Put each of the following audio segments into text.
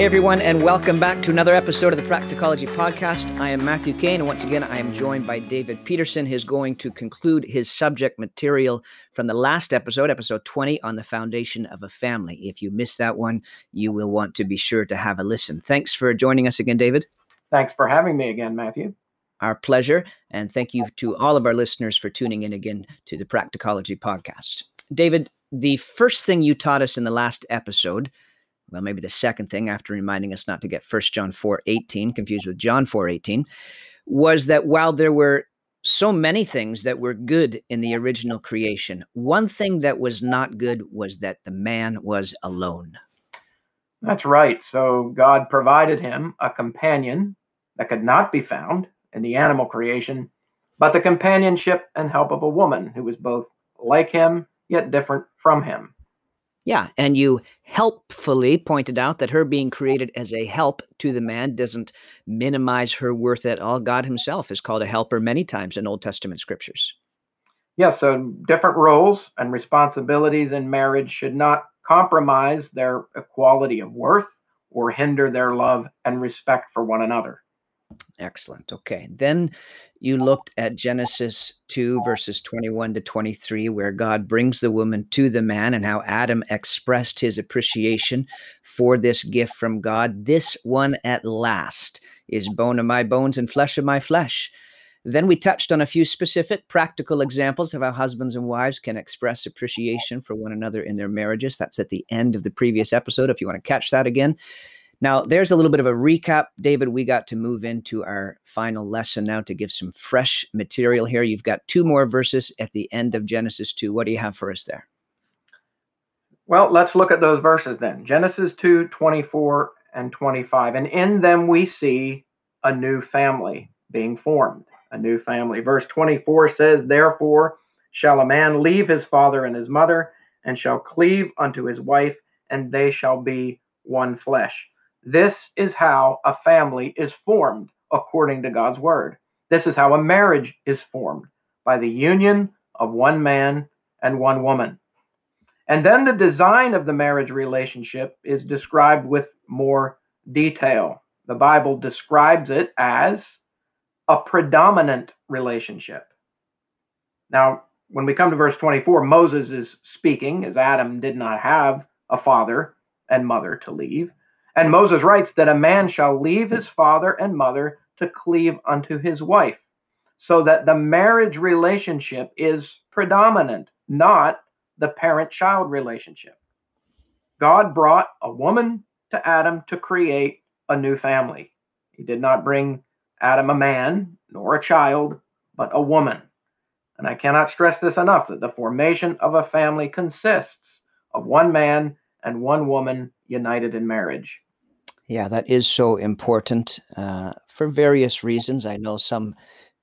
Hey everyone, and welcome back to another episode of the Practicology Podcast. I am Matthew Kane, and once again, I am joined by David Peterson. Who's going to conclude his subject material from the last episode, episode 20, on the foundation of a family. If you missed that one, you will want to be sure to have a listen. Thanks for joining us again, David. Thanks for having me again, Matthew. Our pleasure, and thank you to all of our listeners for tuning in again to the Practicology Podcast. David, the first thing you taught us in the last episode well, maybe the second thing after reminding us not to get 1 John 4 18 confused with John 4 18 was that while there were so many things that were good in the original creation, one thing that was not good was that the man was alone. That's right. So God provided him a companion that could not be found in the animal creation, but the companionship and help of a woman who was both like him yet different from him. Yeah, and you helpfully pointed out that her being created as a help to the man doesn't minimize her worth at all. God himself is called a helper many times in Old Testament scriptures. Yeah, so different roles and responsibilities in marriage should not compromise their equality of worth or hinder their love and respect for one another. Excellent. Okay. Then you looked at Genesis 2, verses 21 to 23, where God brings the woman to the man and how Adam expressed his appreciation for this gift from God. This one at last is bone of my bones and flesh of my flesh. Then we touched on a few specific practical examples of how husbands and wives can express appreciation for one another in their marriages. That's at the end of the previous episode, if you want to catch that again. Now, there's a little bit of a recap, David. We got to move into our final lesson now to give some fresh material here. You've got two more verses at the end of Genesis 2. What do you have for us there? Well, let's look at those verses then. Genesis 2 24 and 25. And in them we see a new family being formed, a new family. Verse 24 says, Therefore shall a man leave his father and his mother, and shall cleave unto his wife, and they shall be one flesh. This is how a family is formed according to God's word. This is how a marriage is formed by the union of one man and one woman. And then the design of the marriage relationship is described with more detail. The Bible describes it as a predominant relationship. Now, when we come to verse 24, Moses is speaking as Adam did not have a father and mother to leave. And Moses writes that a man shall leave his father and mother to cleave unto his wife, so that the marriage relationship is predominant, not the parent child relationship. God brought a woman to Adam to create a new family. He did not bring Adam a man nor a child, but a woman. And I cannot stress this enough that the formation of a family consists of one man and one woman united in marriage. Yeah, that is so important uh, for various reasons. I know some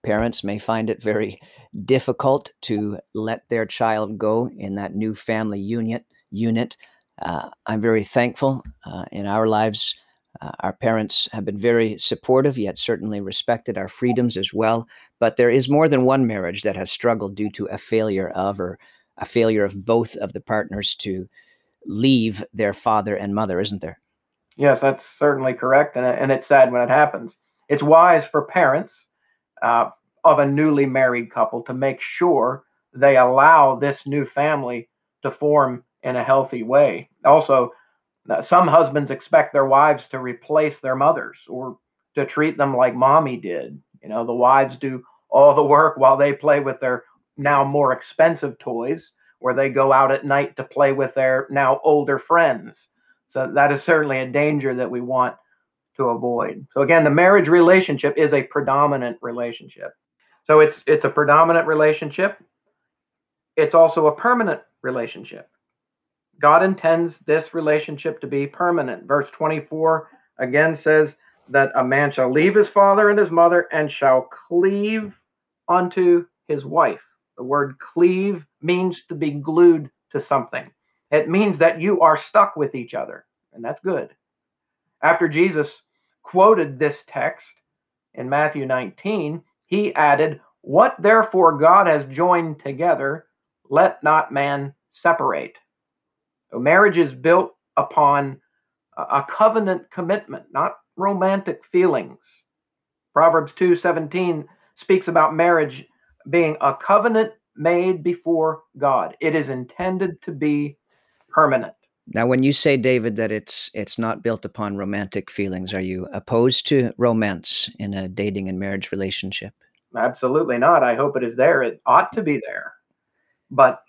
parents may find it very difficult to let their child go in that new family unit. Unit, uh, I'm very thankful uh, in our lives. Uh, our parents have been very supportive, yet certainly respected our freedoms as well. But there is more than one marriage that has struggled due to a failure of, or a failure of both of the partners to leave their father and mother, isn't there? Yes, that's certainly correct, and, and it's sad when it happens. It's wise for parents uh, of a newly married couple to make sure they allow this new family to form in a healthy way. Also, uh, some husbands expect their wives to replace their mothers or to treat them like mommy did. You know, the wives do all the work while they play with their now more expensive toys, where they go out at night to play with their now older friends. So that is certainly a danger that we want to avoid. So again, the marriage relationship is a predominant relationship. So it's it's a predominant relationship. It's also a permanent relationship. God intends this relationship to be permanent. Verse 24 again says that a man shall leave his father and his mother and shall cleave unto his wife. The word cleave means to be glued to something. It means that you are stuck with each other, and that's good. After Jesus quoted this text in Matthew 19, he added, What therefore God has joined together, let not man separate. So marriage is built upon a covenant commitment, not romantic feelings. Proverbs 2:17 speaks about marriage being a covenant made before God. It is intended to be permanent. Now, when you say, David, that it's it's not built upon romantic feelings, are you opposed to romance in a dating and marriage relationship? Absolutely not. I hope it is there. It ought to be there. But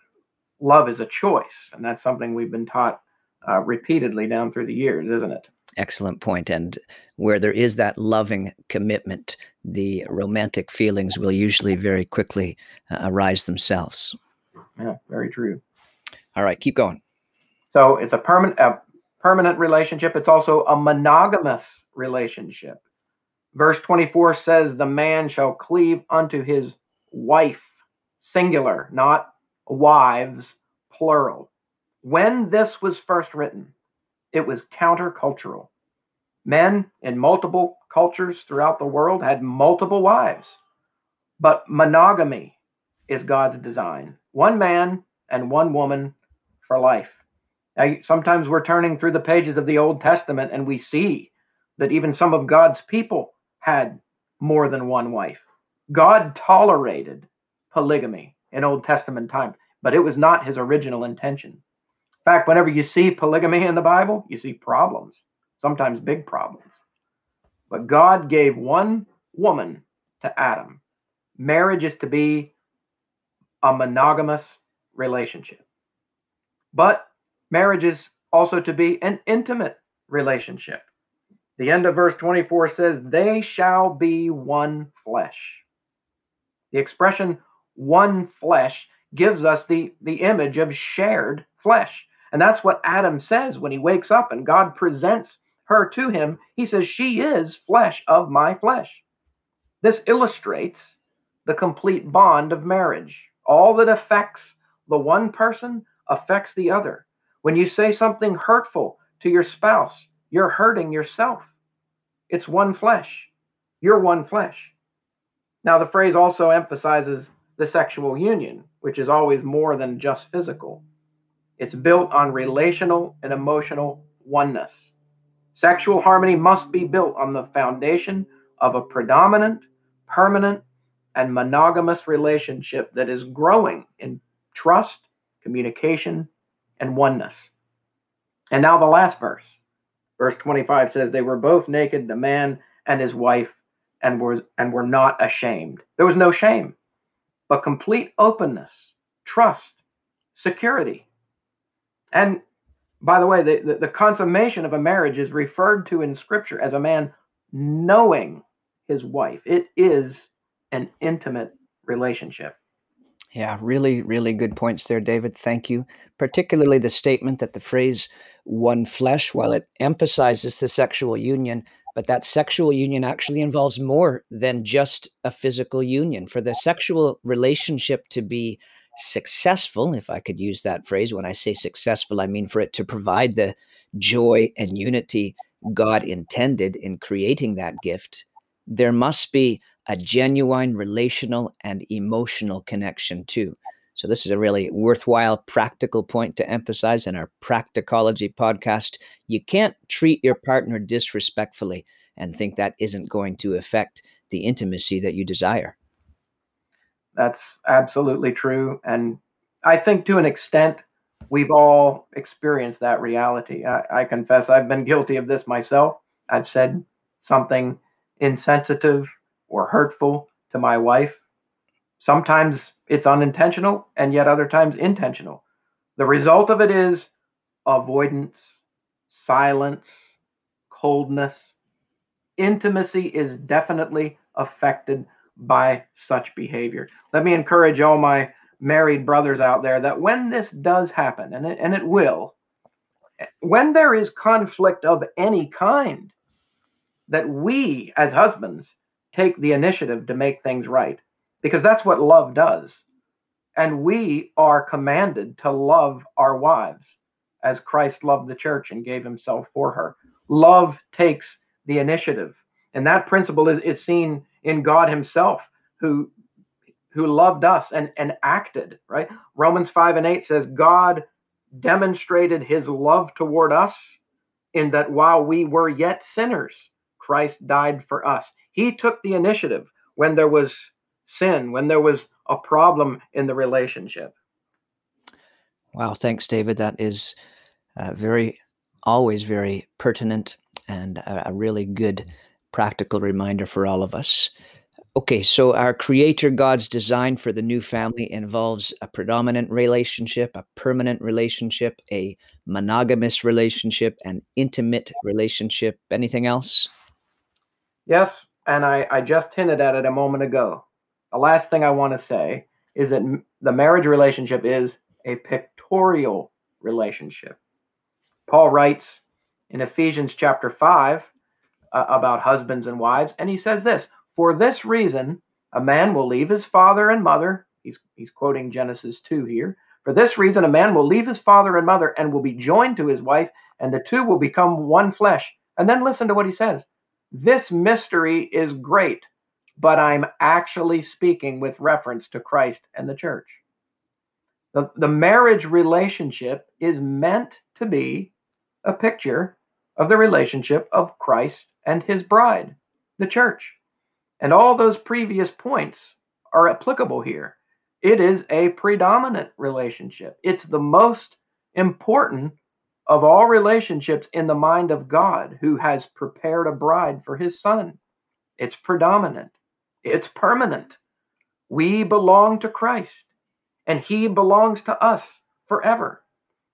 love is a choice, and that's something we've been taught uh, repeatedly down through the years, isn't it? Excellent point. And where there is that loving commitment, the romantic feelings will usually very quickly uh, arise themselves. Yeah, very true. All right, keep going. So it's a permanent a permanent relationship. It's also a monogamous relationship. Verse 24 says, The man shall cleave unto his wife, singular, not wives, plural. When this was first written, it was countercultural. Men in multiple cultures throughout the world had multiple wives. But monogamy is God's design one man and one woman for life. Now, sometimes we're turning through the pages of the Old Testament and we see that even some of God's people had more than one wife. God tolerated polygamy in Old Testament times, but it was not his original intention. Fact, whenever you see polygamy in the Bible, you see problems, sometimes big problems. But God gave one woman to Adam. Marriage is to be a monogamous relationship. But marriage is also to be an intimate relationship. The end of verse 24 says, They shall be one flesh. The expression one flesh gives us the, the image of shared flesh. And that's what Adam says when he wakes up and God presents her to him. He says, She is flesh of my flesh. This illustrates the complete bond of marriage. All that affects the one person affects the other. When you say something hurtful to your spouse, you're hurting yourself. It's one flesh. You're one flesh. Now, the phrase also emphasizes the sexual union, which is always more than just physical. It's built on relational and emotional oneness. Sexual harmony must be built on the foundation of a predominant, permanent, and monogamous relationship that is growing in trust, communication, and oneness. And now the last verse. Verse 25 says, They were both naked, the man and his wife, and were, and were not ashamed. There was no shame, but complete openness, trust, security. And by the way, the, the, the consummation of a marriage is referred to in Scripture as a man knowing his wife. It is an intimate relationship. Yeah, really, really good points there, David. Thank you. Particularly the statement that the phrase one flesh, while it emphasizes the sexual union, but that sexual union actually involves more than just a physical union. For the sexual relationship to be successful, if I could use that phrase, when I say successful, I mean for it to provide the joy and unity God intended in creating that gift, there must be a genuine relational and emotional connection too. So, this is a really worthwhile practical point to emphasize in our Practicology podcast. You can't treat your partner disrespectfully and think that isn't going to affect the intimacy that you desire. That's absolutely true. And I think to an extent, we've all experienced that reality. I, I confess I've been guilty of this myself. I've said something insensitive or hurtful to my wife. Sometimes it's unintentional, and yet other times intentional. The result of it is avoidance, silence, coldness. Intimacy is definitely affected by such behavior. Let me encourage all my married brothers out there that when this does happen, and it, and it will, when there is conflict of any kind, that we as husbands take the initiative to make things right because that's what love does. And we are commanded to love our wives as Christ loved the church and gave himself for her. Love takes the initiative. And that principle is, is seen in God himself who who loved us and, and acted, right? Romans 5 and 8 says God demonstrated his love toward us in that while we were yet sinners, Christ died for us. He took the initiative when there was sin, when there was a problem in the relationship. Wow, thanks, David. That is uh, very, always very pertinent and a, a really good practical reminder for all of us. Okay, so our Creator God's design for the new family involves a predominant relationship, a permanent relationship, a monogamous relationship, an intimate relationship. Anything else? Yes, and I, I just hinted at it a moment ago. The last thing I want to say is that the marriage relationship is a pictorial relationship. Paul writes in Ephesians chapter 5 uh, about husbands and wives, and he says this For this reason, a man will leave his father and mother. He's, he's quoting Genesis 2 here. For this reason, a man will leave his father and mother and will be joined to his wife, and the two will become one flesh. And then listen to what he says This mystery is great, but I'm actually speaking with reference to Christ and the church. The, the marriage relationship is meant to be a picture of the relationship of Christ and his bride, the church. And all those previous points are applicable here. It is a predominant relationship, it's the most important of all relationships in the mind of God, who has prepared a bride for his son. It's predominant, it's permanent. We belong to Christ and he belongs to us forever.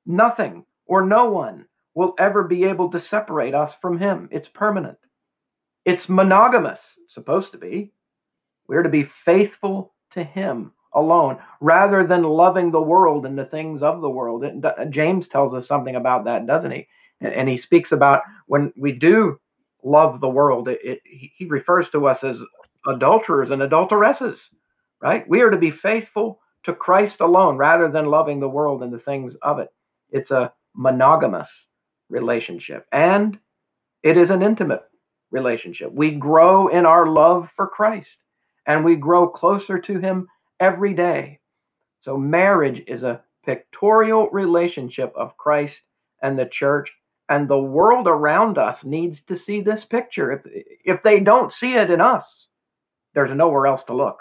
Nothing or no one will ever be able to separate us from him. It's permanent. It's monogamous, supposed to be. We're to be faithful to him alone rather than loving the world and the things of the world. James tells us something about that, doesn't he? And, and he speaks about when we do love the world, it, it, he refers to us as adulterers and adulteresses, right? We are to be faithful to Christ alone rather than loving the world and the things of it. It's a monogamous relationship and it is an intimate relationship. We grow in our love for Christ and we grow closer to Him every day. So, marriage is a pictorial relationship of Christ and the church, and the world around us needs to see this picture. If, if they don't see it in us, there's nowhere else to look.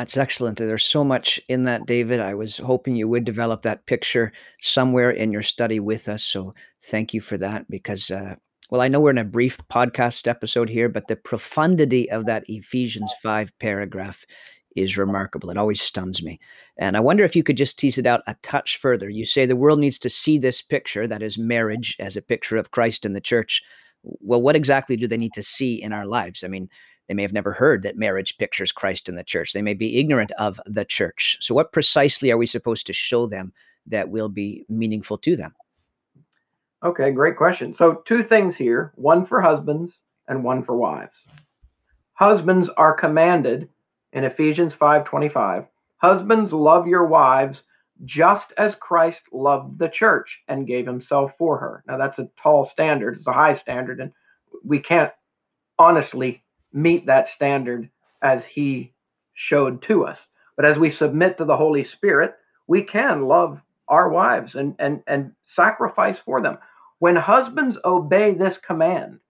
That's excellent. There's so much in that, David. I was hoping you would develop that picture somewhere in your study with us. So thank you for that because, uh, well, I know we're in a brief podcast episode here, but the profundity of that Ephesians 5 paragraph is remarkable. It always stuns me. And I wonder if you could just tease it out a touch further. You say the world needs to see this picture, that is marriage as a picture of Christ and the church. Well, what exactly do they need to see in our lives? I mean, they may have never heard that marriage pictures Christ in the church. They may be ignorant of the church. So, what precisely are we supposed to show them that will be meaningful to them? Okay, great question. So, two things here one for husbands and one for wives. Husbands are commanded in Ephesians 5:25, husbands love your wives just as Christ loved the church and gave himself for her. Now that's a tall standard, it's a high standard and we can't honestly meet that standard as he showed to us. But as we submit to the Holy Spirit, we can love our wives and, and, and sacrifice for them. When husbands obey this command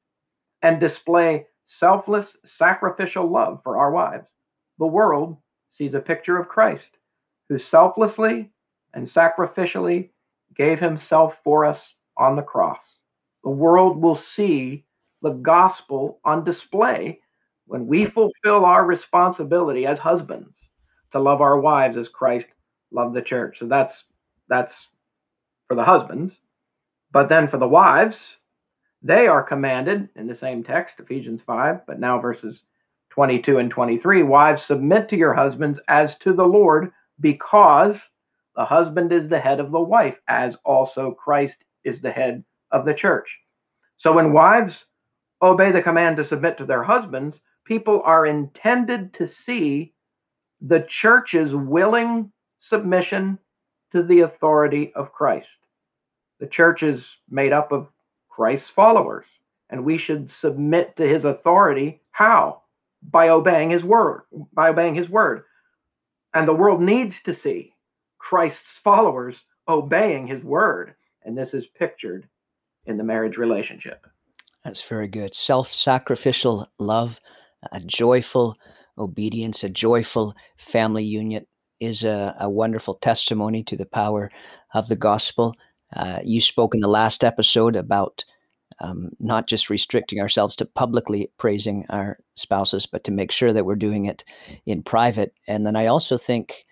and display selfless, sacrificial love for our wives, the world sees a picture of Christ who selflessly and sacrificially gave himself for us on the cross. The world will see the gospel on display when we fulfill our responsibility as husbands to love our wives as Christ loved the church. So that's that's for the husbands. But then for the wives, they are commanded in the same text, Ephesians 5, but now verses 22 and 23 Wives, submit to your husbands as to the Lord, because the husband is the head of the wife, as also Christ is the head of the church. So when wives obey the command to submit to their husbands, people are intended to see the church's willing submission to the authority of Christ. The church is made up of Christ's followers, and we should submit to his authority. How? By obeying his word, by obeying his word. And the world needs to see Christ's followers obeying his word. And this is pictured in the marriage relationship. That's very good. Self sacrificial love, a joyful obedience, a joyful family union is a, a wonderful testimony to the power of the gospel. Uh, you spoke in the last episode about um, not just restricting ourselves to publicly praising our spouses, but to make sure that we're doing it in private. And then I also think,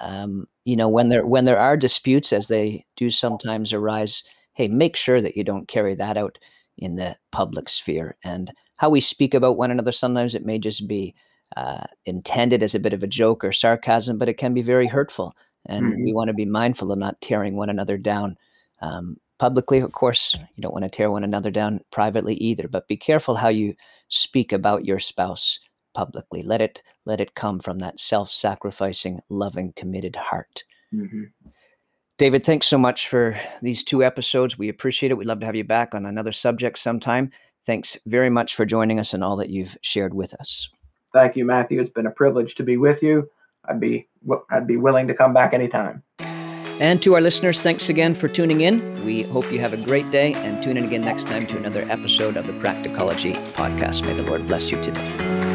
um, you know, when there when there are disputes, as they do sometimes arise, hey, make sure that you don't carry that out in the public sphere. And how we speak about one another, sometimes it may just be uh, intended as a bit of a joke or sarcasm, but it can be very hurtful. And mm-hmm. we want to be mindful of not tearing one another down. Um, publicly, of course, you don't want to tear one another down privately either, but be careful how you speak about your spouse publicly. Let it let it come from that self-sacrificing, loving, committed heart. Mm-hmm. David, thanks so much for these two episodes. We appreciate it. We'd love to have you back on another subject sometime. Thanks very much for joining us and all that you've shared with us. Thank you, Matthew. It's been a privilege to be with you. I'd be I'd be willing to come back anytime. And to our listeners, thanks again for tuning in. We hope you have a great day and tune in again next time to another episode of the Practicology podcast. May the Lord bless you today.